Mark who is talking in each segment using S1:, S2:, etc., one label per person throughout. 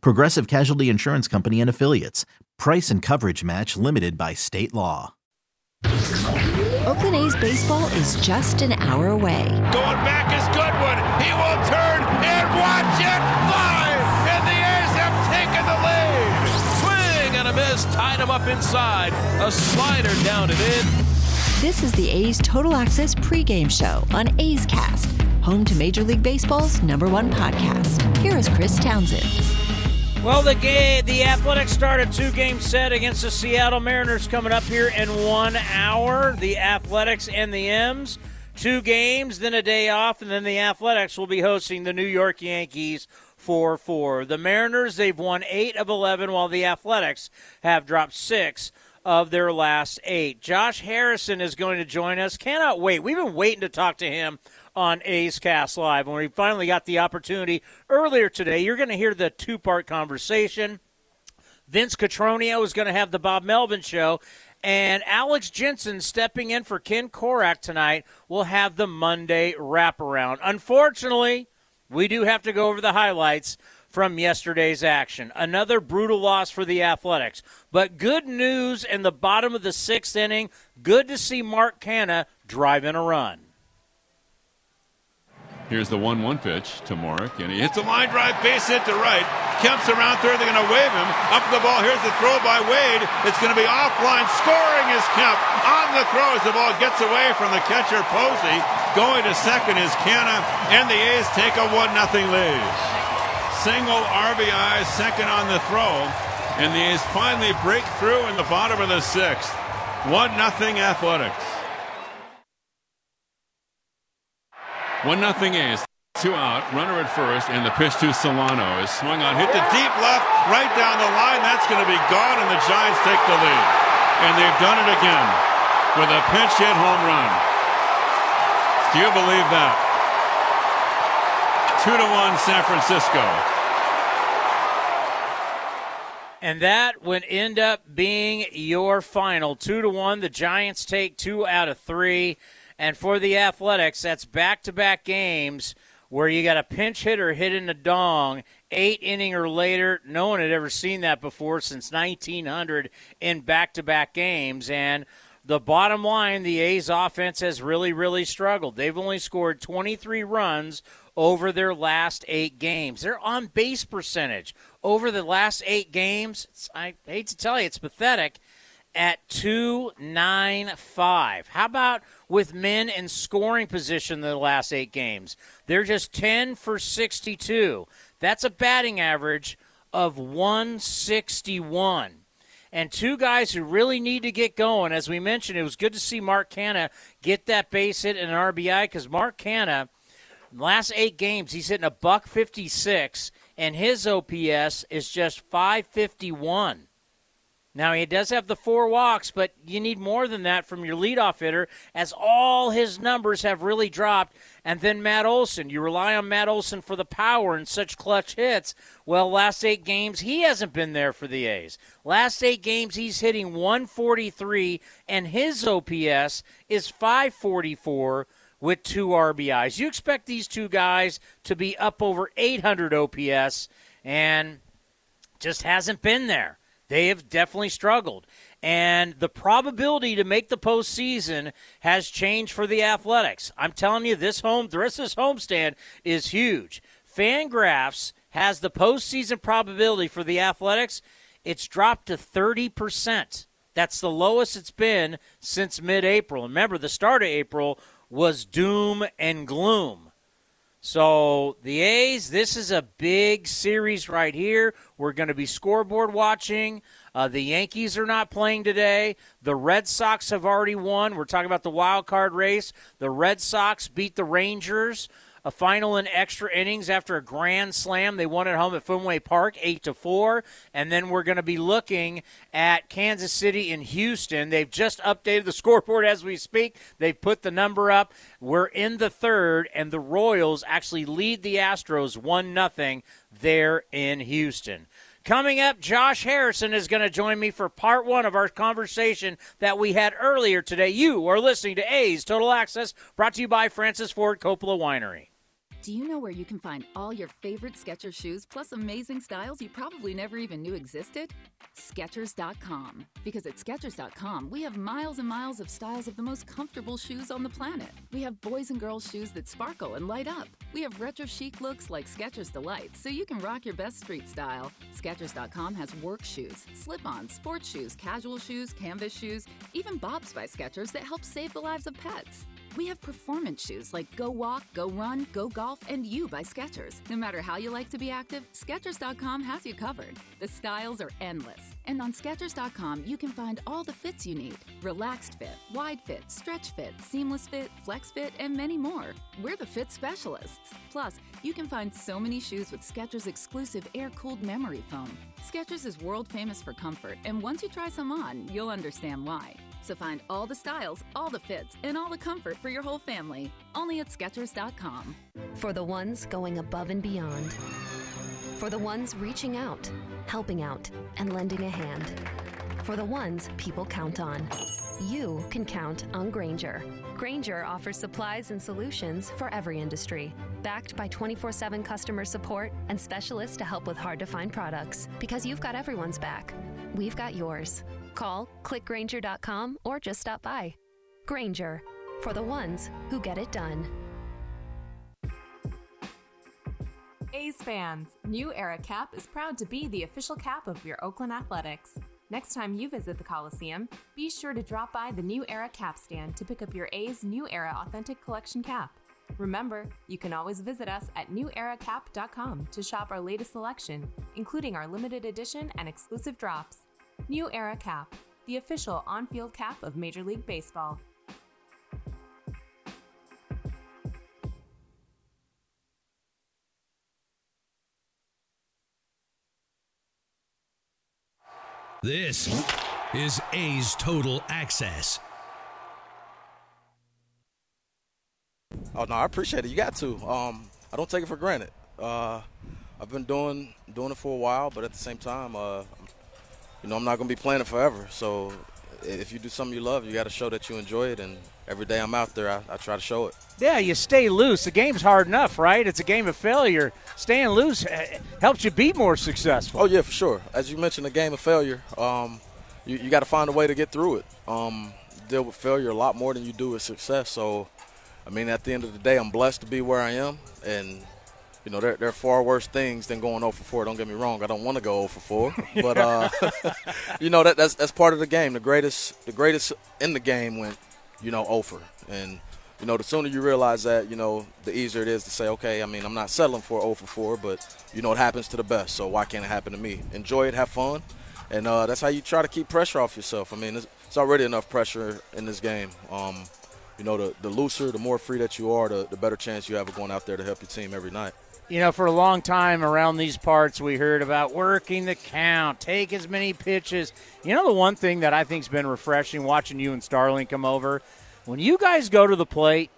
S1: Progressive Casualty Insurance Company and Affiliates. Price and coverage match limited by state law.
S2: Oakland A's baseball is just an hour away.
S3: Going back is Goodwin. He will turn and watch it fly. And the A's have taken the lead. Swing and a miss. Tied him up inside. A slider down and in.
S2: This is the A's Total Access pregame show on A's Cast, home to Major League Baseball's number one podcast. Here is Chris Townsend.
S4: Well, the the Athletics start a two-game set against the Seattle Mariners coming up here in one hour. The Athletics and the M's, two games, then a day off, and then the Athletics will be hosting the New York Yankees 4-4. The Mariners, they've won eight of 11, while the Athletics have dropped six of their last eight. Josh Harrison is going to join us. Cannot wait. We've been waiting to talk to him on A's Cast Live. When we finally got the opportunity earlier today, you're going to hear the two part conversation. Vince Cotroneo is going to have the Bob Melvin show. And Alex Jensen stepping in for Ken Korach tonight will have the Monday wraparound. Unfortunately, we do have to go over the highlights from yesterday's action. Another brutal loss for the Athletics. But good news in the bottom of the sixth inning. Good to see Mark Canha drive in a run.
S5: Here's the 1 1 pitch to Mark, and he hits a line drive base hit to right. Kemp's around third. They're going to wave him. Up the ball. Here's the throw by Wade. It's going to be offline. Scoring is Kemp. On the throw as the ball gets away from the catcher Posey. Going to second is Canha, and the A's take a 1 0 lead. Single RBI, second on the throw, and the A's finally break through in the bottom of the sixth. 1 0 Athletics. 1 0 A's. Two out, runner at first, and the pitch to Solano is swung on, hit the deep left, right down the line. That's going to be gone, and the Giants take the lead. And they've done it again with a pinch hit home run. Do you believe that? Two to one, San Francisco.
S4: And that would end up being your final. Two to one. The Giants take two out of three. And for the Athletics, that's back to back games where you got a pinch hitter hitting a dong eight inning or later. No one had ever seen that before since 1900 in back to back games. And the bottom line, the A's offense has really, really struggled. They've only scored 23 runs over their last eight games. Their on base percentage over the last eight games, I hate to tell you, it's pathetic at 295. How about with men in scoring position the last eight games? They're just 10 for 62. That's a batting average of 161. And two guys who really need to get going. As we mentioned, it was good to see Mark Canha get that base hit and an RBI because Mark Canha, last eight games, he's hitting a buck 56, and his OPS is just 551. Now, he does have the four walks, but you need more than that from your leadoff hitter, as all his numbers have really dropped. And then Matt Olson. You rely on Matt Olson for the power and such clutch hits. Well, last eight games, he hasn't been there for the A's. Last eight games, he's hitting 143, and his OPS is 544 with two RBIs. You expect these two guys to be up over 800 OPS, and just hasn't been there. They have definitely struggled. And the probability to make the postseason has changed for the Athletics. I'm telling you, this home, the rest this homestand is huge. Fangraphs has the postseason probability for the Athletics. It's dropped to 30%. That's the lowest it's been since mid April. Remember, the start of April was doom and gloom. So the A's, this is a big series right here. We're going to be scoreboard watching. Uh, the Yankees are not playing today. The Red Sox have already won. We're talking about the wild card race. The Red Sox beat the Rangers. A final in extra innings after a grand slam. They won at home at Fenway Park, eight to four. And then we're going to be looking at Kansas City and Houston. They've just updated the scoreboard as we speak. They've put the number up. We're in the third, and the Royals actually lead the Astros one nothing there in Houston. Coming up, Josh Harrison is going to join me for part one of our conversation that we had earlier today. You are listening to A's Total Access, brought to you by Francis Ford Coppola Winery.
S6: Do you know where you can find all your favorite Skechers shoes plus amazing styles you probably never even knew existed? Skechers.com. Because at Skechers.com, we have miles and miles of styles of the most comfortable shoes on the planet. We have boys and girls shoes that sparkle and light up. We have retro chic looks like Skechers Delight, so you can rock your best street style. Skechers.com has work shoes, slip-ons, sports shoes, casual shoes, canvas shoes, even Bobs by Skechers that help save the lives of pets. We have performance shoes like Go Walk, Go Run, Go Golf, and You by Skechers. No matter how you like to be active, Skechers.com has you covered. The styles are endless. And on Skechers.com, you can find all the fits you need relaxed fit, wide fit, stretch fit, seamless fit, flex fit, and many more. We're the fit specialists. Plus, you can find so many shoes with Skechers exclusive air cooled memory foam. Skechers is world famous for comfort, and once you try some on, you'll understand why. So find all the styles, all the fits, and all the comfort for your whole family. Only at Skechers.com.
S7: For the ones going above and beyond. For the ones reaching out, helping out, and lending a hand. For the ones people count on. You can count on Grainger. Grainger offers supplies and solutions for every industry, backed by 24 7 customer support and specialists to help with hard to find products. Because you've got everyone's back. We've got yours. Call clickgrainger.com or just stop by. Grainger for the ones who get it done.
S8: A's fans, New Era Cap is proud to be the official cap of your Oakland Athletics. Next time you visit the Coliseum, be sure to drop by the New Era Cap stand to pick up your A's New Era Authentic Collection cap. Remember, you can always visit us at neweracap.com to shop our latest selection, including our limited edition and exclusive drops. New Era Cap, the official on field cap of Major League Baseball.
S9: This is A's Total Access.
S10: Oh no, I appreciate it. You got to. Um, I don't take it for granted. Uh, I've been doing doing it for a while, but at the same time, uh, you know, I'm not going to be playing it forever. So if you do something you love, you got to show that you enjoy it. And every day I'm out there, I, I, try to show it.
S4: Yeah, you stay loose. The game's hard enough, right? It's a game of failure. Staying loose uh, helps you be more successful.
S10: Oh yeah, for sure. As you mentioned, a game of failure. Um, you, you got to find a way to get through it. Um, deal with failure a lot more than you do with success. So, I mean, at the end of the day, I'm blessed to be where I am, and you know, there, there are far worse things than going 0 for 4. Don't get me wrong. I don't want to go 0 for 4. But, uh, you know, that, that's, that's part of the game. The greatest, the greatest in the game went, you know, 0 for. And, you know, the sooner you realize that, you know, the easier it is to say, okay, I mean, I'm not settling for 0 for 4, but, you know, it happens to the best. So why can't it happen to me? Enjoy it, have fun. And uh, that's how you try to keep pressure off yourself. I mean, it's, it's already enough pressure in this game. Um, you know, the, the looser, the more free that you are, the, the better chance you have of going out there to help your team every night
S4: you know, for a long time around these parts, we heard about working the count, take as many pitches. You know, the one thing that I think's been refreshing watching you and Starling come over, when you guys go to the plate,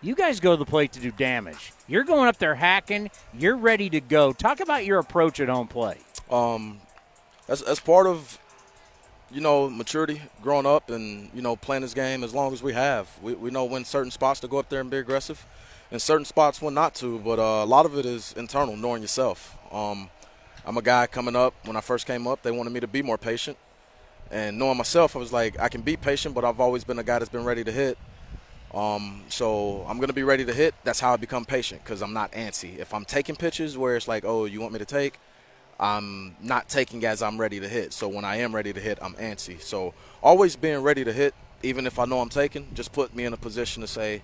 S4: you guys go to the plate to do damage. You're going up there hacking. You're ready to go. Talk about your approach at home plate.
S10: Um, as, as part of you know maturity, growing up, and you know playing this game as long as we have, we, we know when certain spots to go up there and be aggressive in certain spots when not to, but uh, a lot of it is internal, knowing yourself. Um, I'm a guy coming up. When I first came up, they wanted me to be more patient, and knowing myself, I was like, I can be patient, but I've always been a guy that's been ready to hit. Um, so I'm gonna be ready to hit. That's how I become patient because I'm not antsy. If I'm taking pitches where it's like, oh, you want me to take, I'm not taking as I'm ready to hit. So when I am ready to hit, I'm antsy. So always being ready to hit, even if I know I'm taking, just put me in a position to say,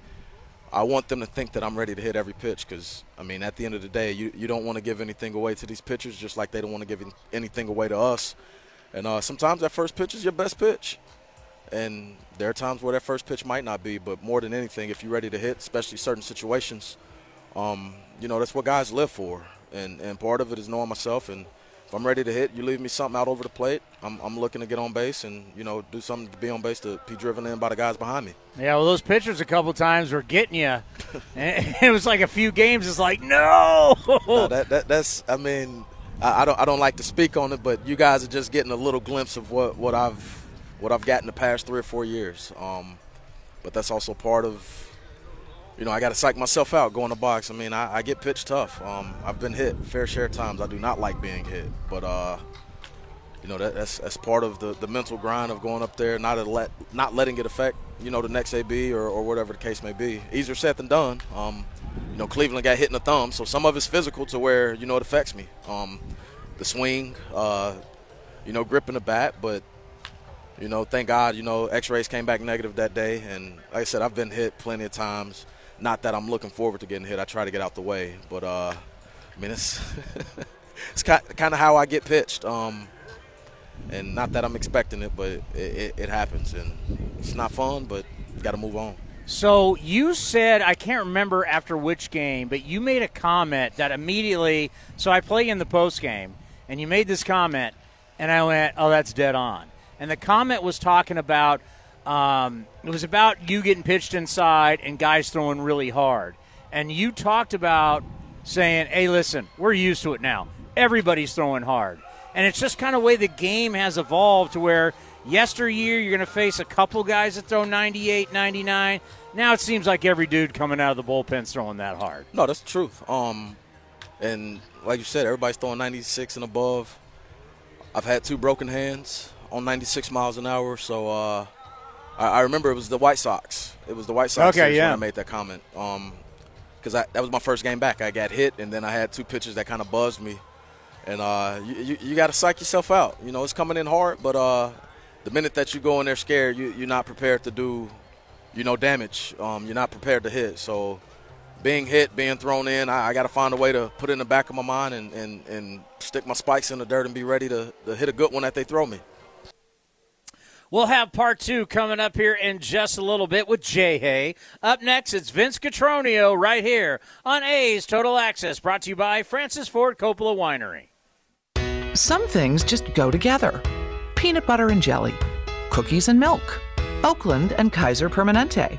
S10: I want them to think that I'm ready to hit every pitch because, I mean, at the end of the day, you, you don't want to give anything away to these pitchers just like they don't want to give anything away to us. And uh, sometimes that first pitch is your best pitch. And there are times where that first pitch might not be, but more than anything, if you're ready to hit, especially certain situations, Um, you know, that's what guys live for, and and part of it is knowing myself. And if I'm ready to hit, you leave me something out over the plate. I'm, I'm looking to get on base and you know do something to be on base to be driven in by the guys behind me.
S4: Yeah, well, those pitchers a couple times were getting you. it was like a few games. It's like no.
S10: no that, that that's. I mean, I, I don't I don't like to speak on it, but you guys are just getting a little glimpse of what what I've what I've got in the past three or four years. Um, but that's also part of you know, I got to psych myself out going to box. I mean, I, I get pitched tough. Um, I've been hit fair share of times. I do not like being hit, but uh, you know that, that's that's part of the, the mental grind of going up there, not let not letting it affect you know the next AB or, or whatever the case may be. Easier said than done. Um, you know, Cleveland got hit in the thumb, so some of it's physical to where you know it affects me. Um, the swing, uh, you know, gripping the bat, but you know, thank God, you know, X-rays came back negative that day, and like I said, I've been hit plenty of times. Not that I'm looking forward to getting hit. I try to get out the way, but uh, I mean, it's it's kind of how I get pitched. Um, and not that I'm expecting it, but it, it, it happens, and it's not fun, but got to move on.
S4: So you said I can't remember after which game, but you made a comment that immediately. So I play in the post game, and you made this comment, and I went, "Oh, that's dead on." And the comment was talking about um, it was about you getting pitched inside and guys throwing really hard. And you talked about saying, hey, listen, we're used to it now. Everybody's throwing hard. And it's just kind of way the game has evolved to where yesteryear you're going to face a couple guys that throw 98, 99. Now it seems like every dude coming out of the bullpen's throwing that hard.
S10: No, that's the truth. Um, and like you said, everybody's throwing 96 and above. I've had two broken hands on 96 miles an hour, so uh, – I, I, remember it was the White Sox. It was the White Sox
S4: okay, yeah.
S10: when I made that comment. Um, because that was my first game back. I got hit, and then I had two pitches that kind of buzzed me. And uh, you, you, you got to psych yourself out. You know, it's coming in hard, but uh, the minute that you go in there scared, you, you're not prepared to do, you know, damage. Um, you're not prepared to hit. So being hit, being thrown in, I, I got to find a way to put it in the back of my mind and, and, and stick my spikes in the dirt and be ready to, to hit a good one that they throw me.
S4: We'll have part two coming up here in just a little bit with Jay Hay. Up next, it's Vince Cotroneo right here on A's Total Access, brought to you by Francis Ford Coppola Winery.
S11: Some things just go together peanut butter and jelly, cookies and milk, Oakland and Kaiser Permanente.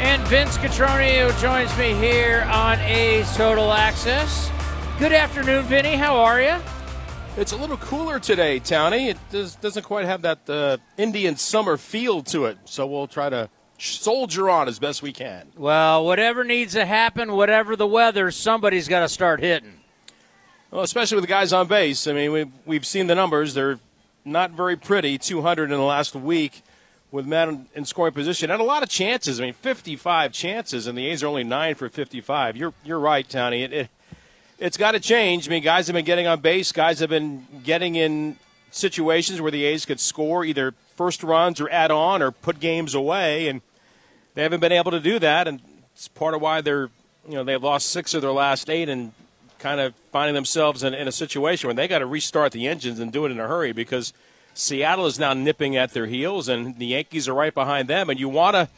S4: And Vince Catroni, who joins me here on A's Total Access. Good afternoon, Vinny. How are you?
S12: It's a little cooler today, Townie. It does, doesn't quite have that uh, Indian summer feel to it, so we'll try to soldier on as best we can.
S4: Well, whatever needs to happen, whatever the weather, somebody's got to start hitting.
S12: Well, especially with the guys on base. I mean, we've, we've seen the numbers. They're not very pretty, 200 in the last week with men in scoring position and a lot of chances. I mean, 55 chances, and the A's are only nine for 55. You're you're right, Townie. It, it it's got to change. I mean, guys have been getting on base. Guys have been getting in situations where the A's could score either first runs or add on or put games away, and they haven't been able to do that. And it's part of why they're you know they've lost six of their last eight and kind of finding themselves in, in a situation where they got to restart the engines and do it in a hurry because – Seattle is now nipping at their heels, and the Yankees are right behind them. And you want to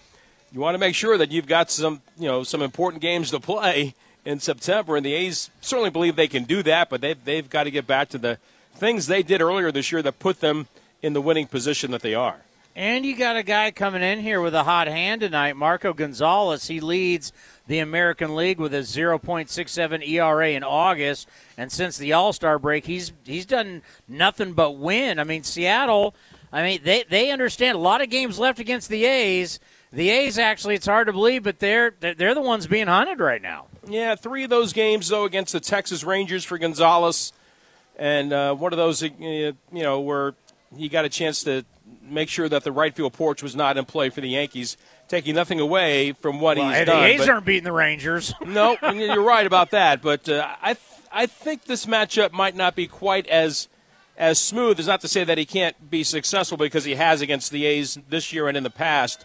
S12: you want to make sure that you've got some you know some important games to play in September. And the A's certainly believe they can do that, but they've they've got to get back to the things they did earlier this year that put them in the winning position that they are.
S4: And you got a guy coming in here with a hot hand tonight, Marco Gonzalez. He leads the American League with a 0.67 ERA in August, and since the All Star break, he's he's done nothing but win. I mean, Seattle. I mean, they they understand a lot of games left against the A's. The A's actually, it's hard to believe, but they're they're the ones being hunted right now.
S12: Yeah, three of those games though against the Texas Rangers for Gonzalez, and uh, one of those, uh, you know, where he got a chance to make sure that the right field porch was not in play for the Yankees, taking nothing away from what
S4: well,
S12: he's
S4: hey,
S12: done.
S4: The A's aren't beating the Rangers.
S12: no, you're right about that. But uh, I, th- I think this matchup might not be quite as as smooth. Is not to say that he can't be successful because he has against the A's this year and in the past.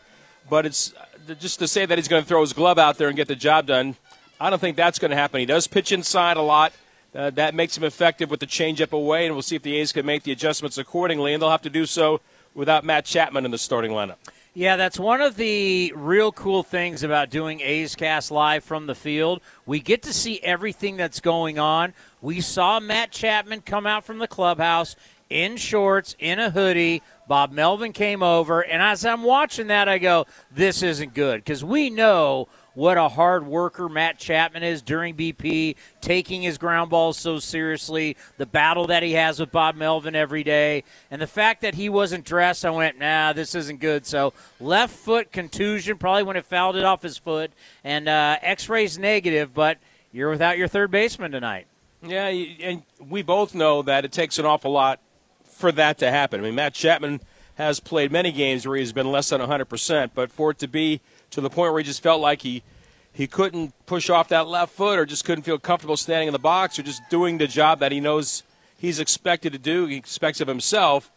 S12: But it's uh, just to say that he's going to throw his glove out there and get the job done. I don't think that's going to happen. He does pitch inside a lot. Uh, that makes him effective with the changeup away, and we'll see if the A's can make the adjustments accordingly. And they'll have to do so without Matt Chapman in the starting lineup.
S4: Yeah, that's one of the real cool things about doing A's Cast live from the field. We get to see everything that's going on. We saw Matt Chapman come out from the clubhouse in shorts, in a hoodie. Bob Melvin came over, and as I'm watching that, I go, this isn't good because we know what a hard worker Matt Chapman is during BP, taking his ground balls so seriously, the battle that he has with Bob Melvin every day, and the fact that he wasn't dressed, I went, nah, this isn't good. So left foot contusion, probably when it fouled it off his foot, and uh, X-rays negative, but you're without your third baseman tonight.
S12: Yeah, and we both know that it takes an awful lot for that to happen. I mean, Matt Chapman has played many games where he's been less than 100%, but for it to be – to the point where he just felt like he he couldn't push off that left foot or just couldn't feel comfortable standing in the box or just doing the job that he knows he's expected to do, he expects of himself.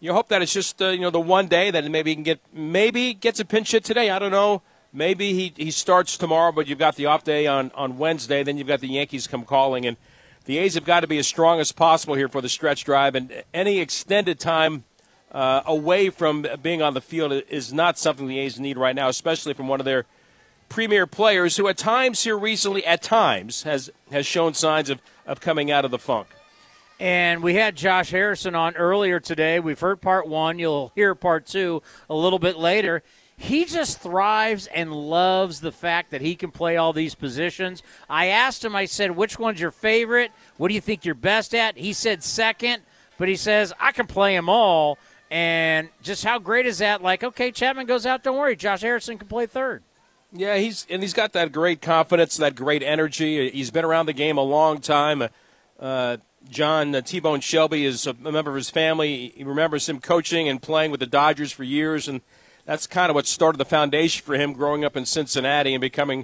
S12: You hope that it's just uh, you know the one day that maybe he can get maybe gets a pinch hit today. I don't know. Maybe he, he starts tomorrow, but you've got the off day on, on Wednesday. Then you've got the Yankees come calling, and the A's have got to be as strong as possible here for the stretch drive. And any extended time uh, away from being on the field is not something the A's need right now, especially from one of their premier players who, at times here recently, at times has has shown signs of, of coming out of the funk.
S4: And we had Josh Harrison on earlier today. We've heard part one. You'll hear part two a little bit later. He just thrives and loves the fact that he can play all these positions. I asked him, I said, which one's your favorite? What do you think you're best at? He said second, but he says, I can play them all. And just how great is that? Like, okay, Chapman goes out. Don't worry, Josh Harrison can play third.
S12: Yeah, he's and he's got that great confidence, that great energy. He's been around the game a long time. Uh, John uh, T-Bone Shelby is a member of his family. He remembers him coaching and playing with the Dodgers for years, and that's kind of what started the foundation for him growing up in Cincinnati and becoming,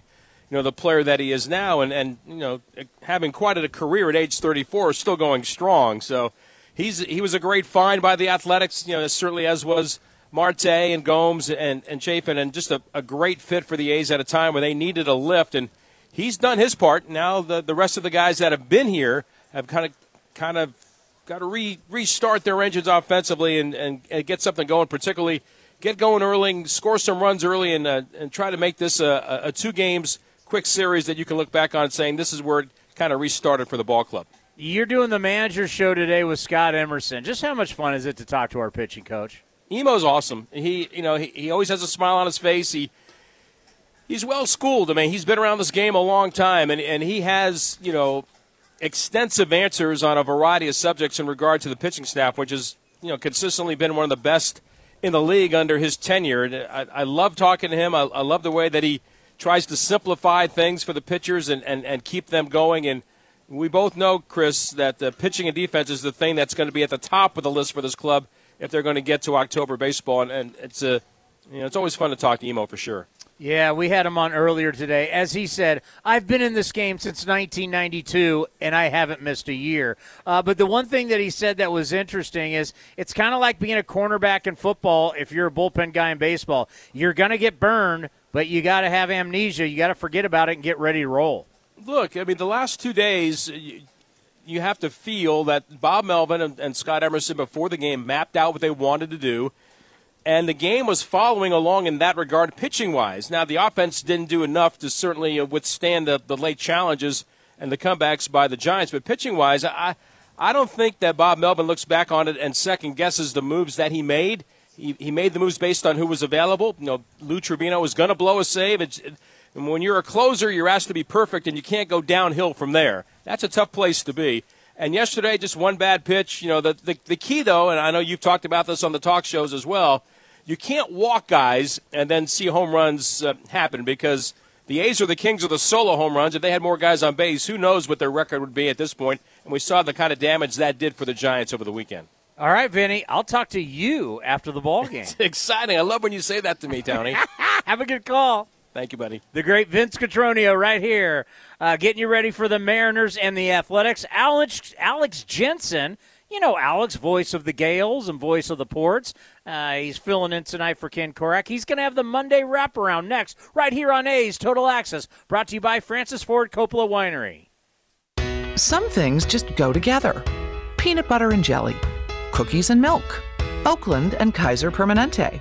S12: you know, the player that he is now. And and you know, having quite a career at age 34, still going strong. So he's he was a great find by the Athletics. You know, certainly as was Marte and Gomes and and Chafin, and just a, a great fit for the A's at a time where they needed a lift. And he's done his part. Now the the rest of the guys that have been here have kind of kind of got to re, restart their engines offensively and, and, and, get something going, particularly get going early, score some runs early, and uh, and try to make this a, a two games quick series that you can look back on saying this is where it kind of restarted for the ball club.
S4: You're doing the manager show today with Scott Emerson. Just how much fun is it to talk to our pitching coach?
S12: Emo's awesome. He, you know, he, he always has a smile on his face. He he's well schooled. I mean, he's been around this game a long time, and, and he has, you know, extensive answers on a variety of subjects in regard to the pitching staff, which has, you know, consistently been one of the best in the league under his tenure. I, I love talking to him. I, I love the way that he tries to simplify things for the pitchers and, and, and keep them going. And we both know, Chris, that the pitching and defense is the thing that's going to be at the top of the list for this club if they're going to get to October baseball. And, and it's a, you know, it's always fun to talk to Emo for sure.
S4: Yeah, we had him on earlier today. As he said, I've been in this game since 1992, and I haven't missed a year. Uh, but the one thing that he said that was interesting is it's kind of like being a cornerback in football if you're a bullpen guy in baseball. You're going to get burned, but you got to have amnesia. You got to forget about it and get ready to roll.
S12: Look, I mean, the last two days, you, you have to feel that Bob Melvin and, and Scott Emerson before the game mapped out what they wanted to do and the game was following along in that regard, pitching wise. Now, the offense didn't do enough to certainly uh, withstand the, the late challenges and the comebacks by the Giants, but pitching wise, I, I don't think that Bob Melvin looks back on it and second guesses the moves that he made. He, he made the moves based on who was available. You know, Lou Trivino was going to blow a save. It's, and when you're a closer, you're asked to be perfect, and you can't go downhill from there. That's a tough place to be. And yesterday, just one bad pitch. You know, the, the, the key, though, and I know you've talked about this on the talk shows as well, you can't walk guys and then see home runs uh, happen because the A's are the kings of the solo home runs. If they had more guys on base, who knows what their record would be at this point? And we saw the kind of damage that did for the Giants over the weekend.
S4: All right, Vinny, I'll talk to you after the ball game.
S12: it's exciting. I love when you say that to me, Townie.
S4: Have a good call.
S12: Thank you, buddy.
S4: The great Vince Cotroneo right here, uh, getting you ready for the Mariners and the Athletics. Alex, Alex Jensen you know Alex, voice of the Gales and voice of the Ports. Uh, he's filling in tonight for Ken Korach. He's going to have the Monday wraparound next, right here on A's Total Access, brought to you by Francis Ford Coppola Winery.
S11: Some things just go together peanut butter and jelly, cookies and milk, Oakland and Kaiser Permanente.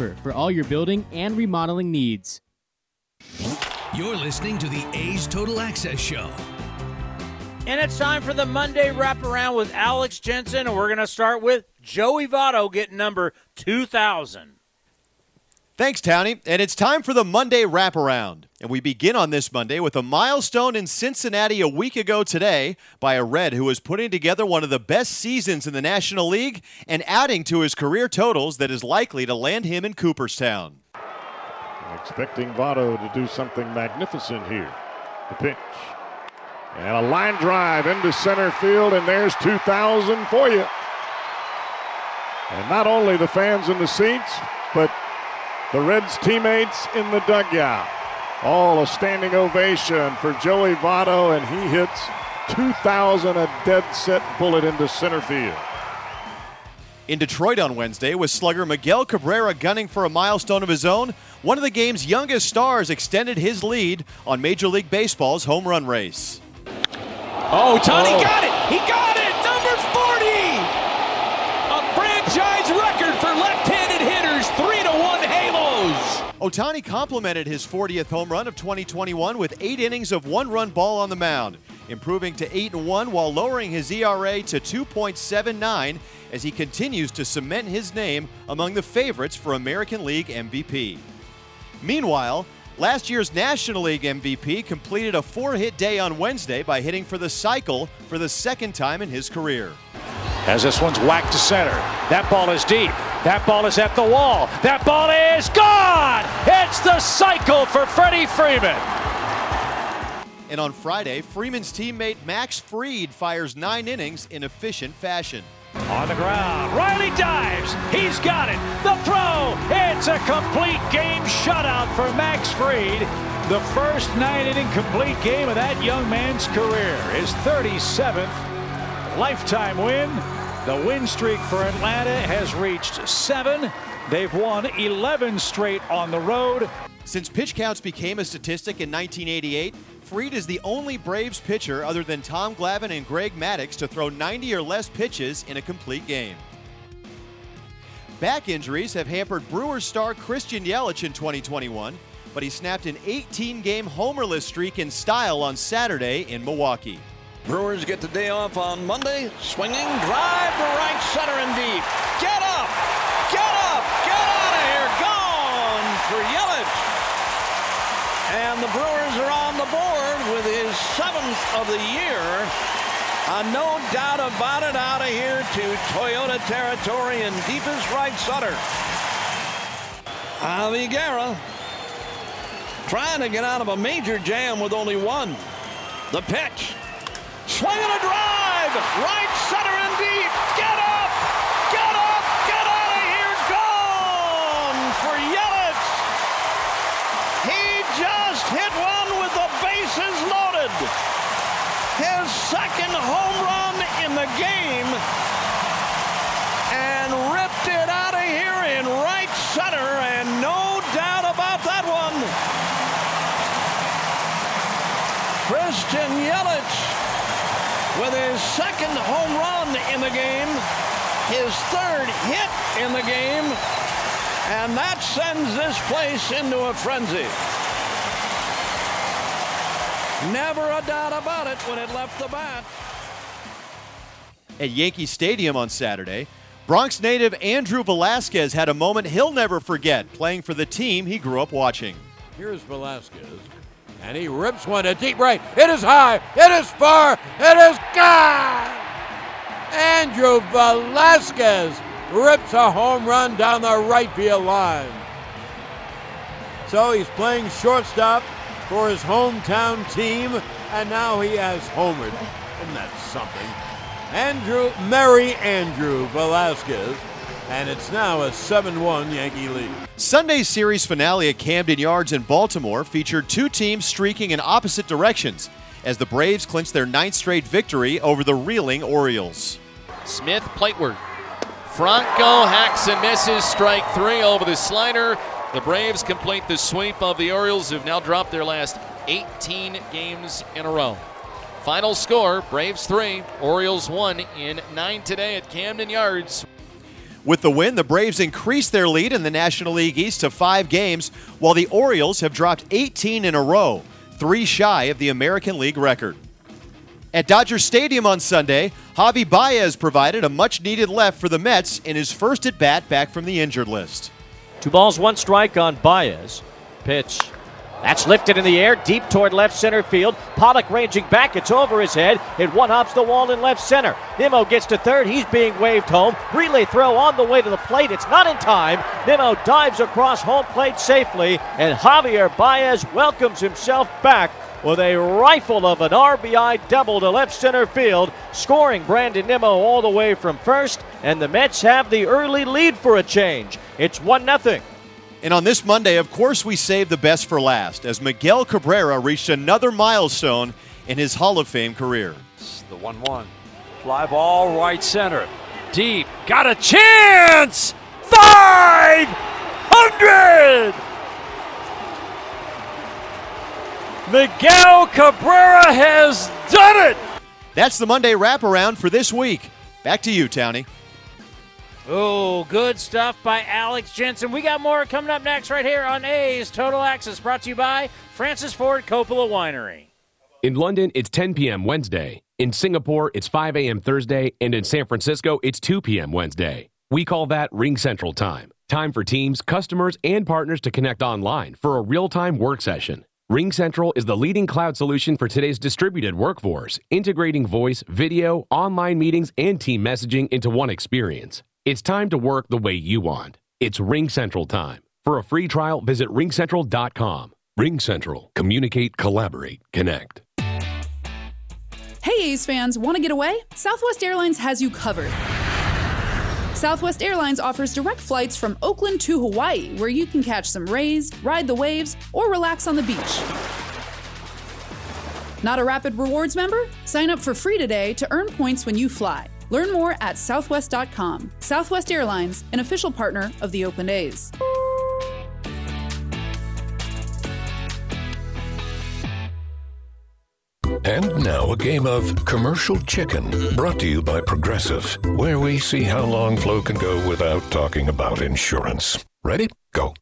S13: for all your building and remodeling needs.
S9: You're listening to the A's Total Access Show.
S4: And it's time for the Monday wraparound with Alex Jensen, and we're going to start with Joey Votto getting number 2,000.
S14: Thanks, Townie. And it's time for the Monday wraparound. And we begin on this Monday with a milestone in Cincinnati a week ago today by a Red who is putting together one of the best seasons in the National League and adding to his career totals that is likely to land him in Cooperstown.
S15: Expecting Votto to do something magnificent here. The pitch. And a line drive into center field, and there's 2,000 for you. And not only the fans in the seats, but the Reds teammates in the dugout. All a standing ovation for Joey Votto, and he hits 2,000, a dead set bullet into center field.
S14: In Detroit on Wednesday, with slugger Miguel Cabrera gunning for a milestone of his own, one of the game's youngest stars extended his lead on Major League Baseball's home run race.
S16: Oh, Tony oh. got it! He got it! Number 40! A franchise record for left-handed hitters, 3 to 1 Halos.
S14: Ohtani complimented his 40th home run of 2021 with 8 innings of one-run ball on the mound, improving to 8 and 1 while lowering his ERA to 2.79 as he continues to cement his name among the favorites for American League MVP. Meanwhile, last year's National League MVP completed a four hit day on Wednesday by hitting for the cycle for the second time in his career.
S16: As this one's whacked to center. That ball is deep. That ball is at the wall. That ball is gone! It's the cycle for Freddie Freeman.
S14: And on Friday, Freeman's teammate Max Fried fires nine innings in efficient fashion.
S16: On the ground, Riley dives. He's got it. The throw. It's a complete game shutout for Max Fried. The first nine inning complete game of that young man's career. His 37th lifetime win. The win streak for Atlanta has reached seven. They've won 11 straight on the road.
S14: Since pitch counts became a statistic in 1988, Fried is the only Braves pitcher other than Tom Glavine and Greg Maddux to throw 90 or less pitches in a complete game. Back injuries have hampered Brewers star Christian Yelich in 2021, but he snapped an 18 game homerless streak in style on Saturday in Milwaukee.
S17: Brewers get the day off on Monday. Swinging, drive to right center and deep. Get up! Get up! Get out of here! Gone for Yelich! And the Brewers are on the board with his seventh of the year. Uh, no doubt about it out of here to Toyota territory in deepest right center. Javi Guerra trying to get out of a major jam with only one. The pitch. Swing and a drive. Right center and deep. Get up. Get up. Get out of here. Gone for Yelich. He just hit one with the bases loaded. His second home run in the game. And ripped it out of here in right center. And no doubt about that one. Christian Yelich with his second home run in the game, his third hit in the game, and that sends this place into a frenzy. Never a doubt about it when it left the bat.
S14: At Yankee Stadium on Saturday, Bronx native Andrew Velazquez had a moment he'll never forget playing for the team he grew up watching.
S18: Here's Velazquez, and he rips one to deep right. It is high, it is far, it is gone! Andrew Velazquez rips a home run down the right field line. So he's playing shortstop for his hometown team, and now he has homered. Isn't that something? Andrew, Merry Andrew Velazquez, and it's now a 7 1 Yankee lead.
S14: Sunday's series finale at Camden Yards in Baltimore featured two teams streaking in opposite directions as the Braves clinched their ninth straight victory over the reeling Orioles.
S19: Smith, plateward. Franco hacks and misses, strike three over the slider. The Braves complete the sweep of the Orioles, who've now dropped their last 18 games in a row. Final score Braves 3, Orioles 1 in 9 today at Camden Yards.
S14: With the win, the Braves increased their lead in the National League East to five games, while the Orioles have dropped 18 in a row, three shy of the American League record. At Dodger Stadium on Sunday, Javi Baez provided a much needed left for the Mets in his first at bat back from the injured list.
S20: Two balls, one strike on Baez. Pitch. That's lifted in the air, deep toward left center field. Pollock ranging back. It's over his head. It one hops the wall in left center. Nimmo gets to third. He's being waved home. Relay throw on the way to the plate. It's not in time. Nimmo dives across home plate safely, and Javier Baez welcomes himself back with a rifle of an RBI double to left center field, scoring Brandon Nimmo all the way from first, and the Mets have the early lead for a change. It's 1 0.
S14: And on this Monday, of course, we save the best for last as Miguel Cabrera reached another milestone in his Hall of Fame career.
S16: The 1 1. Fly ball right center. Deep. Got a chance! 500! Miguel Cabrera has done it!
S14: That's the Monday wraparound for this week. Back to you, Townie.
S4: Oh, good stuff by Alex Jensen. We got more coming up next right here on A's Total Access, brought to you by Francis Ford Coppola Winery.
S21: In London, it's 10 p.m. Wednesday. In Singapore, it's 5 a.m. Thursday. And in San Francisco, it's 2 p.m. Wednesday. We call that RingCentral Time. Time for teams, customers, and partners to connect online for a real time work session. RingCentral is the leading cloud solution for today's distributed workforce, integrating voice, video, online meetings, and team messaging into one experience. It's time to work the way you want. It's RingCentral time. For a free trial, visit ringcentral.com. RingCentral. Communicate, collaborate, connect.
S22: Hey A's fans, want to get away? Southwest Airlines has you covered. Southwest Airlines offers direct flights from Oakland to Hawaii, where you can catch some rays, ride the waves, or relax on the beach. Not a Rapid Rewards member? Sign up for free today to earn points when you fly. Learn more at southwest.com. Southwest Airlines, an official partner of the Oakland A's.
S23: And now a game of commercial chicken brought to you by Progressive, where we see how long Flo can go without talking about insurance. Ready? Go.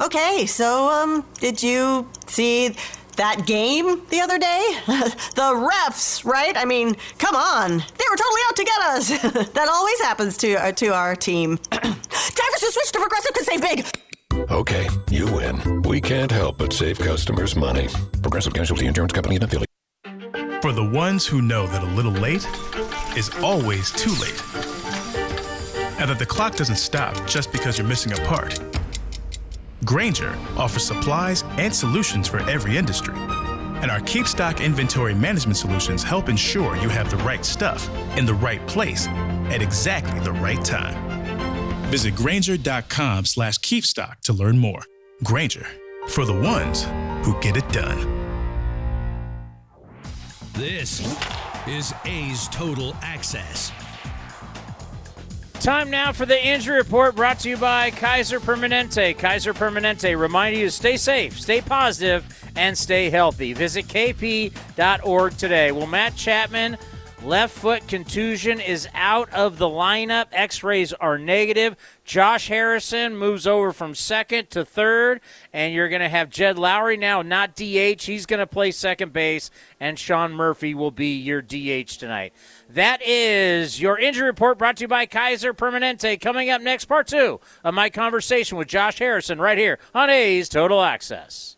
S24: Okay, so um, did you see that game the other day? the refs, right? I mean, come on, they were totally out to get us. that always happens to uh, to our team. Drivers who switch to Progressive can save big.
S23: Okay, you win. We can't help but save customers money. Progressive Casualty Insurance Company and affiliate.
S25: For the ones who know that a little late is always too late. And that the clock doesn't stop just because you're missing a part. Grainger offers supplies and solutions for every industry. And our Keep Stock inventory management solutions help ensure you have the right stuff in the right place at exactly the right time. Visit Grainger.com slash keepstock to learn more. Grainger, for the ones who get it done.
S9: This is A's Total Access.
S4: Time now for the injury report brought to you by Kaiser Permanente. Kaiser Permanente reminding you to stay safe, stay positive, and stay healthy. Visit kp.org today. Well, Matt Chapman, left foot contusion, is out of the lineup. X rays are negative. Josh Harrison moves over from second to third, and you're going to have Jed Lowrie now, not DH. He's going to play second base, and Sean Murphy will be your DH tonight. That is your injury report brought to you by Kaiser Permanente. Coming up next, part two of my conversation with Josh Harrison right here on A's Total Access.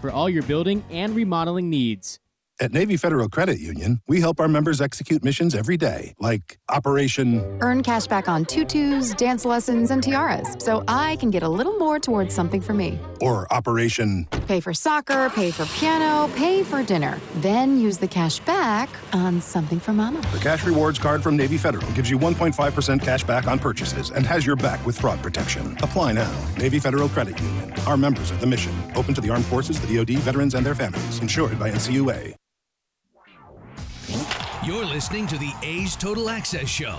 S13: for all your building and remodeling needs.
S26: At Navy Federal Credit Union, we help our members execute missions every day, like Operation
S27: Earn cash back on tutus, dance lessons, and tiaras, so I can get a little more towards something for me.
S26: or Operation
S27: Pay for soccer, pay for piano, pay for dinner. Then use the cash back on something for mama.
S26: The Cash Rewards card from Navy Federal gives you 1.5% cash back on purchases and has your back with fraud protection. Apply now. Navy Federal Credit Union. Our members are the mission. Open to the armed forces, the DoD, veterans, and their families. Insured by NCUA.
S9: You're listening to the A's Total Access Show.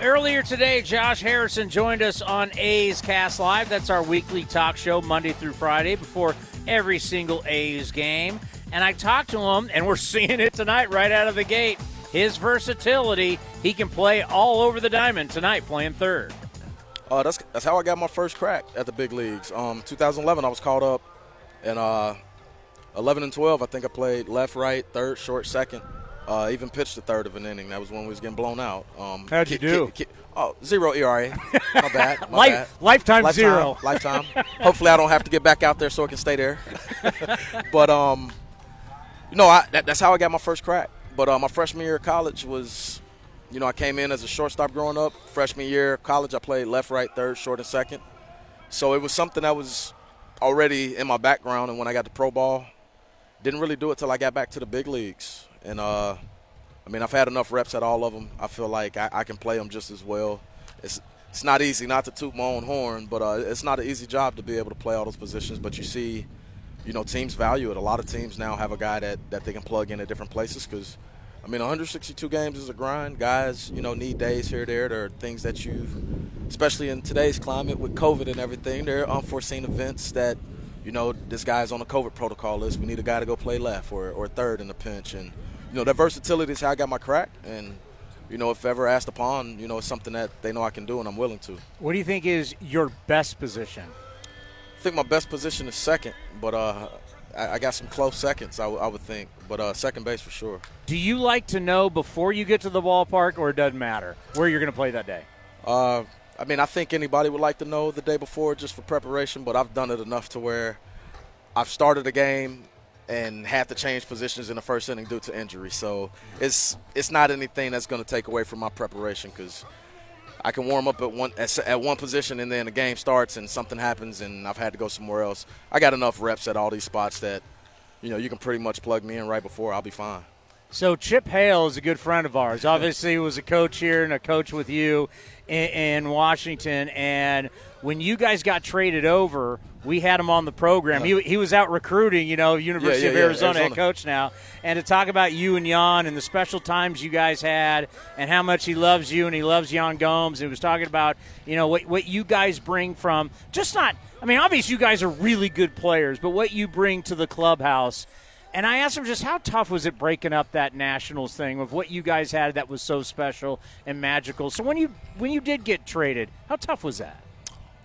S4: Earlier today, Josh Harrison joined us on A's Cast Live. That's our weekly talk show, Monday through Friday, before every single A's game. And I talked to him, and we're seeing it tonight right out of the gate. His versatility, he can play all over the diamond tonight, playing third.
S10: Uh, that's that's how I got my first crack at the big leagues. Um, 2011, I was called up, and uh, 11 and 12, I think I played left, right, third, short, second. Uh, even pitched a third of an inning. That was when we was getting blown out. Um,
S16: How'd you
S10: ki-
S16: do?
S10: ki- ki- Oh, zero ERA. My bad. My
S4: Life-
S10: bad.
S4: lifetime zero.
S10: Lifetime. Hopefully, I don't have to get back out there so I can stay there. but um, you know, I, that, that's how I got my first crack. But uh, my freshman year of college was, you know, I came in as a shortstop growing up. Freshman year of college, I played left, right, third, short, and second. So it was something that was already in my background. And when I got to pro ball, didn't really do it till I got back to the big leagues. And uh, I mean, I've had enough reps at all of them. I feel like I, I can play them just as well. It's it's not easy, not to toot my own horn, but uh, it's not an easy job to be able to play all those positions. But you see, you know, teams value it. A lot of teams now have a guy that, that they can plug in at different places because, I mean, 162 games is a grind. Guys, you know, need days here there. There are things that you, especially in today's climate with COVID and everything, there are unforeseen events that, you know, this guy's on the COVID protocol list. We need a guy to go play left or, or third in the pinch. And, you know, that versatility is how I got my crack. And, you know, if ever asked upon, you know, it's something that they know I can do and I'm willing to.
S4: What do you think is your best position?
S10: I think my best position is second, but uh, I, I got some close seconds, I, w- I would think. But uh, second base for sure.
S4: Do you like to know before you get to the ballpark, or it doesn't matter where you're going to play that day?
S10: Uh, I mean, I think anybody would like to know the day before just for preparation, but I've done it enough to where I've started a game and had to change positions in the first inning due to injury. So it's it's not anything that's going to take away from my preparation because I can warm up at one at, at one position and then the game starts and something happens and I've had to go somewhere else. I got enough reps at all these spots that you know you can pretty much plug me in right before I'll be fine.
S4: So Chip Hale is a good friend of ours. Obviously, he was a coach here and a coach with you in, in Washington. And when you guys got traded over, we had him on the program. He, he was out recruiting, you know, University
S10: yeah,
S4: of
S10: yeah,
S4: Arizona, head coach now, and to talk about you and Yan and the special times you guys had and how much he loves you and he loves Yan Gomes. He was talking about, you know, what, what you guys bring from just not, I mean, obviously you guys are really good players, but what you bring to the clubhouse. And I asked him just how tough was it breaking up that Nationals thing of what you guys had that was so special and magical. So when you when you did get traded, how tough was that?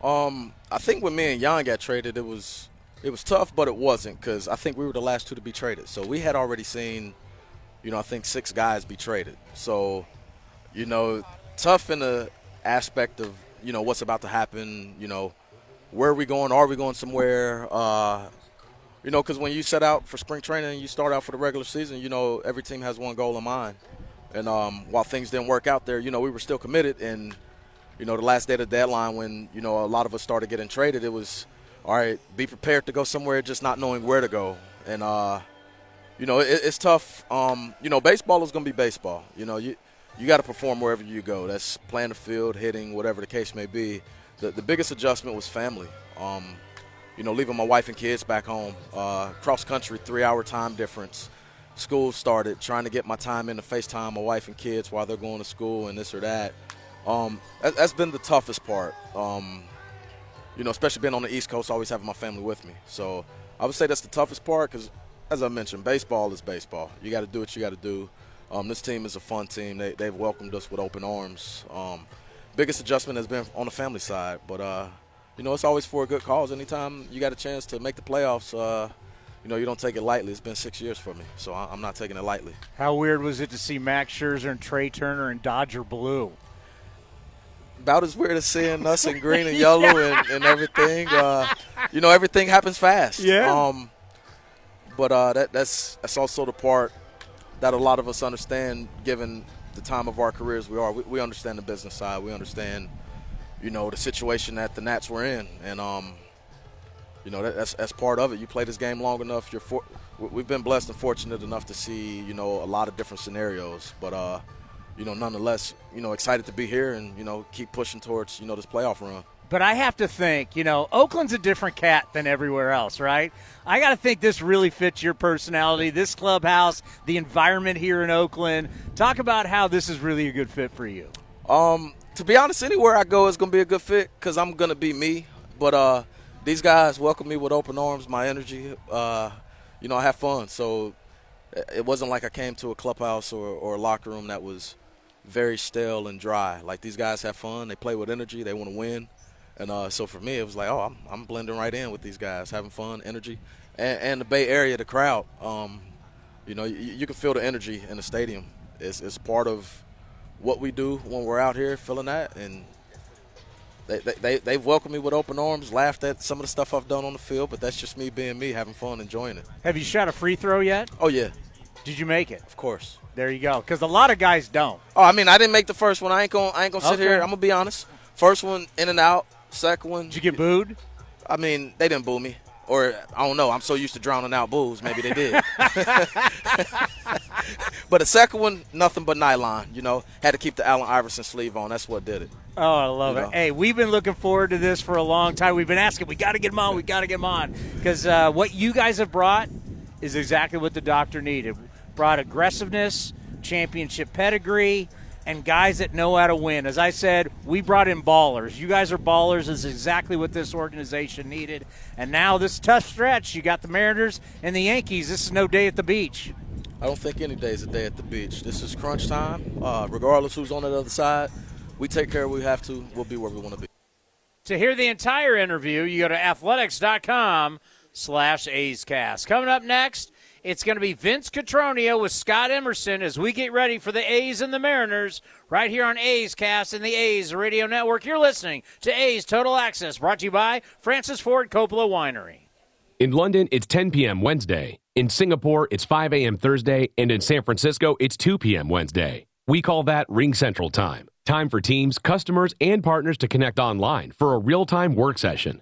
S10: Um, I think when me and Yan got traded, it was it was tough, but it wasn't because I think we were the last two to be traded. So we had already seen, you know, I think six guys be traded. So, you know, tough in the aspect of you know what's about to happen. You know, where are we going? Are we going somewhere? Uh, you know, because when you set out for spring training and you start out for the regular season, you know, every team has one goal in mind. And um, while things didn't work out there, you know, we were still committed. And, you know, the last day of the deadline when, you know, a lot of us started getting traded, it was, all right, be prepared to go somewhere just not knowing where to go. And, uh, you know, it, it's tough. Um, you know, baseball is going to be baseball. You know, you, you got to perform wherever you go. That's playing the field, hitting, whatever the case may be. The, the biggest adjustment was family. Um, you know, leaving my wife and kids back home. Uh, cross country, three hour time difference. School started, trying to get my time in to FaceTime my wife and kids while they're going to school and this or that. Um, that that's been the toughest part. Um, you know, especially being on the East Coast, always having my family with me. So I would say that's the toughest part because, as I mentioned, baseball is baseball. You got to do what you got to do. Um, this team is a fun team. They, they've welcomed us with open arms. Um, biggest adjustment has been on the family side, but uh, you know, it's always for a good cause. Anytime you got a chance to make the playoffs, uh, you know, you don't take it lightly. It's been six years for me, so I- I'm not taking it lightly.
S4: How weird was it to see Max Scherzer and Trea Turner in Dodger blue?
S10: About as weird as seeing us in green and yellow and, and everything. Uh, you know, everything happens fast.
S4: Yeah.
S10: Um, but uh, that, that's that's also the part that a lot of us understand, given the time of our careers we are. We, we understand the business side. We understand, you know, the situation that the Nats were in, and um, you know that, that's that's part of it. You play this game long enough. You're for, we- we've been blessed and fortunate enough to see you know a lot of different scenarios, but uh, you know, nonetheless, you know, excited to be here and you know keep pushing towards you know this playoff run.
S4: But I have to think, you know, Oakland's a different cat than everywhere else, right? I got to think this really fits your personality, this clubhouse, the environment here in Oakland. Talk about how this is really a good fit for you.
S10: Um, to be honest, anywhere I go is gonna be a good fit because I'm gonna be me. But uh, these guys welcome me with open arms, my energy. Uh, you know, I have fun. So it wasn't like I came to a clubhouse or, or a locker room that was very stale and dry. Like these guys have fun. They play with energy. They want to win. And uh, so for me, it was like, oh, I'm, I'm blending right in with these guys, having fun, energy, and, and the Bay Area, the crowd. Um, you know, you, you can feel the energy in the stadium. It's, it's part of what we do when we're out here, feeling that, and they, they, they, they've welcomed me with open arms, laughed at some of the stuff I've done on the field, but that's just me being me, having fun, enjoying it.
S28: Have you shot a free throw yet?
S10: Oh, yeah.
S28: Did you make it?
S10: Of course.
S28: There you go. Because a lot of guys don't.
S10: Oh, I mean, I didn't make the first one. I ain't gonna, I ain't gonna sit
S28: Okay.
S10: here. I'm gonna be honest. First one in and out. Second one. Did
S28: you get booed?
S10: I mean, they didn't boo me, or I don't know. I'm so used to drowning out boos. Maybe they did. but the second one, nothing but nylon. You know, had to keep the Allen Iverson sleeve on. That's what did it.
S28: Oh, I love
S10: You
S28: it.
S10: know.
S28: Hey, we've been looking forward to this for a long time. We've been asking, we got to get him on, we got to get him on. Because uh, what you guys have brought is exactly what the doctor needed. Brought aggressiveness, championship pedigree, and guys that know how to win. As I said, we brought in ballers. You guys are ballers. Is exactly what this organization needed. And now this tough stretch, you got the Mariners and the Yankees. This is no day at the beach.
S10: I don't think any day is a day at the beach. This is crunch time. Uh, regardless who's on the other side, we take care of what we have to. We'll be where we want to be.
S4: To hear the entire interview, you go to athletics.com slash A'scast. Coming up next, it's going to be Vince Cotroneo with Scott Emerson as we get ready for the A's and the Mariners right here on A's Cast and the A's Radio Network. You're listening to A's Total Access, brought to you by Francis Ford Coppola Winery.
S21: In London, it's 10 p.m. Wednesday. In Singapore, it's 5 a.m. Thursday. And in San Francisco, it's 2 p.m. Wednesday. We call that RingCentral Time. Time for teams, customers, and partners to connect online for a real time work session.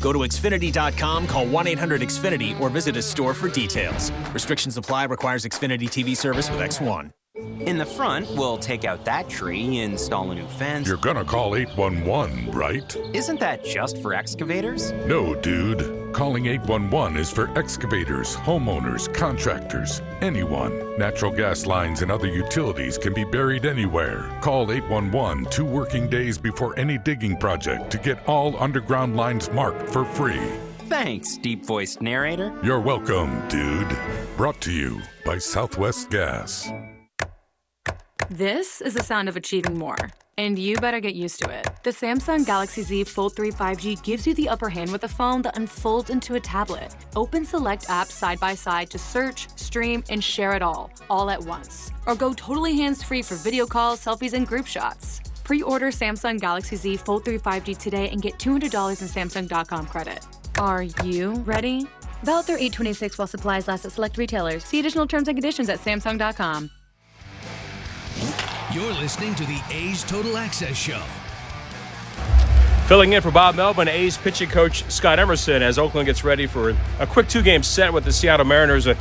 S29: Go to Xfinity.com, call 1 800 Xfinity, or visit a store for details. Restrictions apply, requires Xfinity TV service with X1.
S19: In the front, we'll take out that tree, install a new fence.
S30: You're gonna call 811, right?
S19: Isn't that just for excavators?
S30: No, dude. Calling 811 is for excavators, homeowners, contractors, anyone. Natural gas lines and other utilities can be buried anywhere. Call 811 two working days before any digging project to get all underground lines marked for free.
S19: Thanks, deep voiced narrator.
S30: You're welcome, dude. Brought to you by Southwest Gas.
S8: This is the sound of achieving more, and you better get used to it. The Samsung Galaxy Z Fold 3 5G gives you the upper hand with a phone that unfolds into a tablet. Open select apps side by side to search, stream, and share it all, all at once. Or go totally hands free for video calls, selfies, and group shots. Pre order Samsung Galaxy Z Fold 3 5G today and get $200 in Samsung.com credit. Are you ready? Valid through 826 while supplies last at select retailers. See additional terms and conditions at Samsung.com.
S9: You're listening to the A's Total Access Show.
S12: Filling in for Bob Melvin, A's pitching coach Scott Emerson as Oakland gets ready for a quick two game set with the Seattle Mariners. A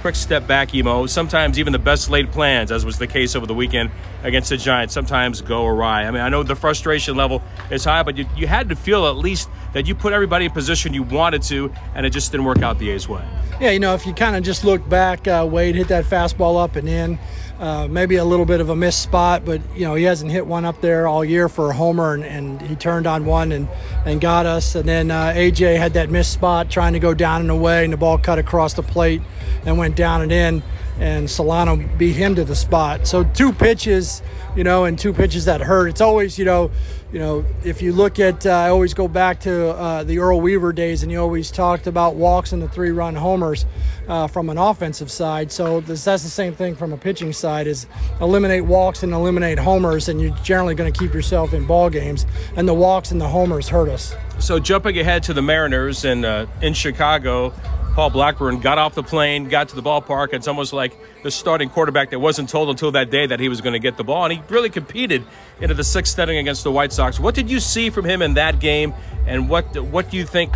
S12: quick step back, Emo. Sometimes even the best laid plans, as was the case over the weekend against the Giants, sometimes go awry. I mean, I know the frustration level is high, but you, you had to feel at least that you put everybody in position you wanted to, and it just didn't work out the A's way.
S31: Yeah, you know, if you kind of just look back, uh, Wade hit that fastball up and in. Uh, maybe a little bit of a missed spot, but you know he hasn't hit one up there all year for a homer, and, and he turned on one and, and got us. And then uh, AJ had that missed spot trying to go down and away, and the ball cut across the plate and went down and in, and Solano beat him to the spot. So two pitches, you know, and two pitches that hurt. It's always, you know, you know, if you look at, uh, I always go back to uh, the Earl Weaver days, and you always talked about walks and the three-run homers uh, from an offensive side. So this, that's the same thing from a pitching side: is eliminate walks and eliminate homers, and you're generally going to keep yourself in ball games. And the walks and the homers hurt us.
S12: So jumping ahead to the Mariners and uh, in Chicago, Paul Blackburn got off the plane, got to the ballpark. It's almost like the starting quarterback that wasn't told until that day that he was going to get the ball. And he really competed into the sixth inning against the White Sox. What did you see from him in that game? And what, what do you think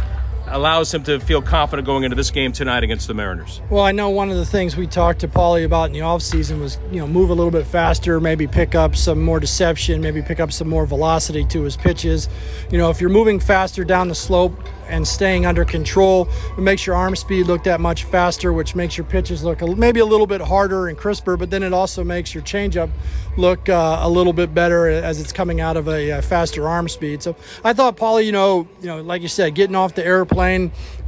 S12: allows him to feel confident going into this game tonight against the Mariners?
S31: Well, I know one of the things we talked to Paulie about in the offseason was, you know, move a little bit faster, maybe pick up some more deception, maybe pick up some more velocity to his pitches. You know, if you're moving faster down the slope, and staying under control. It makes your arm speed look that much faster, which makes your pitches look maybe a little bit harder and crisper, but then it also makes your changeup look uh, a little bit better as it's coming out of a, a, faster arm speed. So I thought Paulie, you know, you know, like you said, getting off the airplane,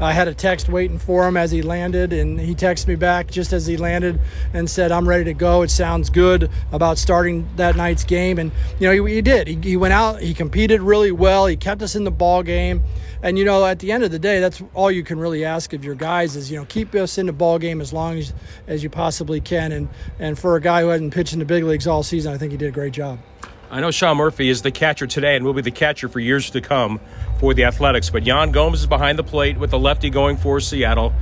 S31: I had a text waiting for him as he landed, and he texted me back just as he landed and said, "I'm ready to go. It sounds good about starting that night's game." And you know, he, he did. He, he went out. He competed really well. He kept us in the ball game. And you know, at the end of the day, that's all you can really ask of your guys is you know keep us in the ball game as long as as you possibly can. And and for a guy who hadn't pitched in the big leagues all season, I think he did a great job.
S12: I know Sean Murphy is the catcher today and will be the catcher for years to come for the Athletics. But Yan Gomes is behind the plate with the lefty going for Seattle.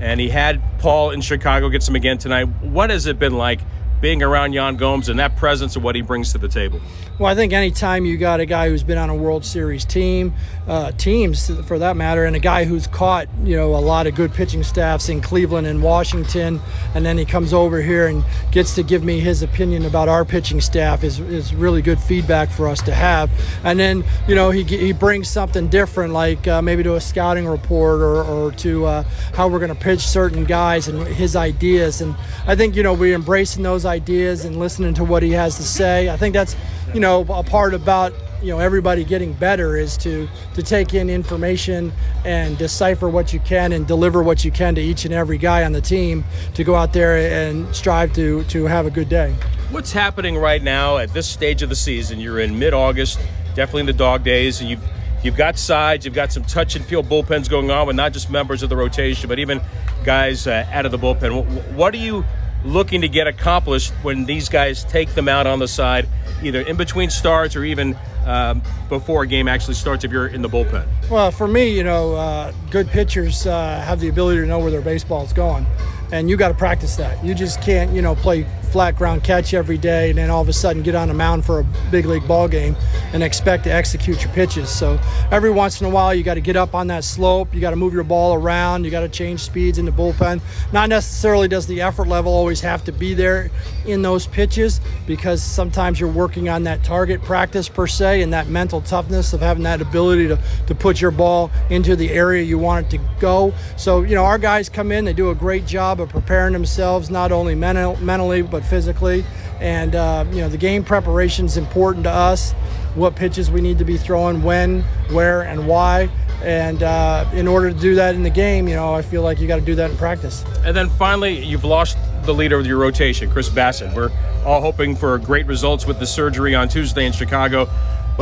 S12: And he had Paul in Chicago, gets him again tonight. What has it been like being around Yan Gomes and that presence of what he brings to the table?
S31: Well, I think anytime you got a guy who's been on a World Series team, uh, teams for that matter, and a guy who's caught you know a lot of good pitching staffs in Cleveland and Washington, and then he comes over here and gets to give me his opinion about our pitching staff is, is really good feedback for us to have. And then you know he, he brings something different, like uh, maybe to a scouting report or, or to uh, how we're going to pitch certain guys and his ideas. And I think you know we're embracing those ideas and listening to what he has to say. I think that's you know a part about you know everybody getting better is to to take in information and decipher what you can and deliver what you can to each and every guy on the team to go out there and strive to to have a good day.
S12: What's happening right now at this stage of the season? You're in mid-August, definitely in the dog days, and you've you've got sides, you've got some touch and feel bullpens going on with not just members of the rotation, but even guys uh, out of the bullpen. What are you looking to get accomplished when these guys take them out on the side, either in between starts or even um, before a game actually starts if you're in the bullpen?
S31: Well, for me, you know, uh, good pitchers uh, have the ability to know where their baseball is going, and you got to practice that. You just can't, you know, play flat ground catch every day and then all of a sudden get on a mound for a big league ball game and expect to execute your pitches. So every once in a while you got to get up on that slope, you got to move your ball around, you got to change speeds in the bullpen. Not necessarily does the effort level always have to be there in those pitches because sometimes you're working on that target practice per se and that mental toughness of having that ability to, to put your ball into the area you want it to go. So, you know, our guys come in, they do a great job of preparing themselves not only mental, mentally but physically. And, uh, you know, the game preparation is important to us. What pitches we need to be throwing, when, where, and why. And uh, in order to do that in the game, you know, I feel like you got to do that in practice.
S12: And then finally, you've lost the leader of your rotation, Chris Bassitt. We're all hoping for great results with the surgery on Tuesday in Chicago.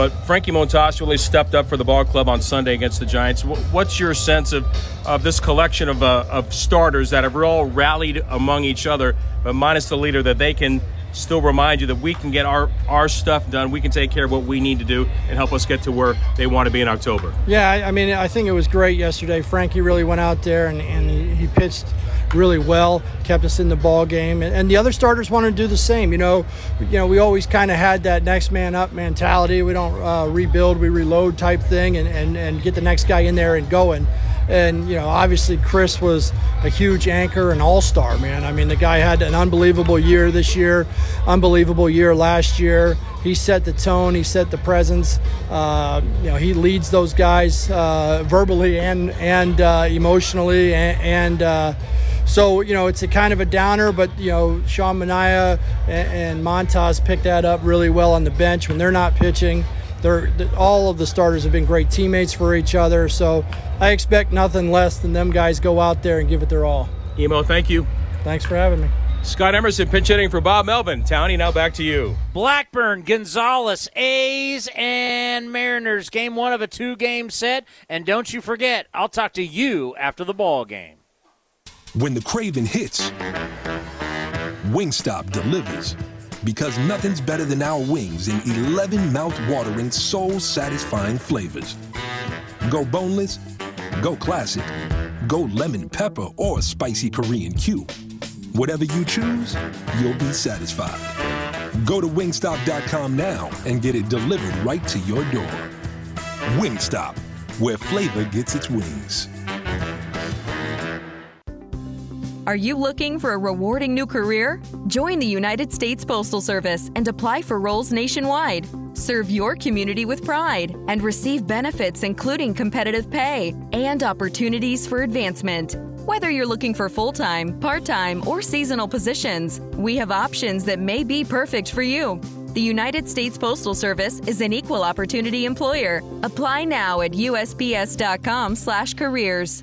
S12: But Frankie Montas really stepped up for the ball club on Sunday against the Giants. What's your sense of, of this collection of, uh, of starters that have all rallied among each other, but minus the leader, that they can still remind you that we can get our, our stuff done. We can take care of what we need to do and help us get to where they want to be in October.
S31: Yeah, I mean, I think it was great yesterday. Frankie really went out there and, and he, he pitched really well, kept us in the ball game, and, and the other starters wanted to do the same. You know, you know, we always kind of had that next man up mentality. We don't uh, rebuild, we reload type thing, and, and and get the next guy in there and going. and you know, obviously Chris was a huge anchor and all-star man. I mean, the guy had an unbelievable year this year, unbelievable year last year. He set the tone. He set the presence. Uh, you know, he leads those guys uh, verbally and and uh, emotionally, and. and uh, so you know it's a kind of a downer, but you know Sean Manaea and, and Montas picked that up really well on the bench when they're not pitching. They're, all of the starters have been great teammates for each other. So I expect nothing less than them guys go out there and give it their all.
S32: Emo, thank you.
S31: Thanks for having me.
S32: Scott Emerson pinch hitting for Bob Melvin. Townie, now back to you.
S4: Blackburn, Gonzales, A's, and Mariners. Game one of a two game set. And don't you forget, I'll talk to you after the ball game.
S30: When the craving hits, Wingstop delivers. Because nothing's better than our wings in 11 mouth-watering, soul-satisfying flavors. Go boneless, go classic, go lemon pepper or spicy Korean Q. Whatever you choose, you'll be satisfied. Go to wingstop.com now and get it delivered right to your door. Wingstop, where flavor gets its wings.
S7: Are you looking for a rewarding new career? Join the United States Postal Service and apply for roles nationwide. Serve your community with pride and receive benefits including competitive pay and opportunities for advancement. Whether you're looking for full time, part time, or seasonal positions, we have options that may be perfect for you. The United States Postal Service is an equal opportunity employer. Apply now at usps.com/careers.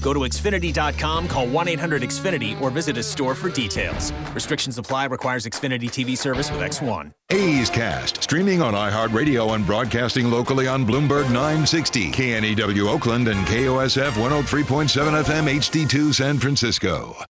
S29: Go to Xfinity.com, call 1 800 Xfinity, or visit a store for details. Restrictions apply, requires Xfinity TV service with X1.
S33: A's Cast, streaming on iHeartRadio and broadcasting locally on Bloomberg 960, KNEW Oakland, and KOSF 103.7 FM HD2 San Francisco.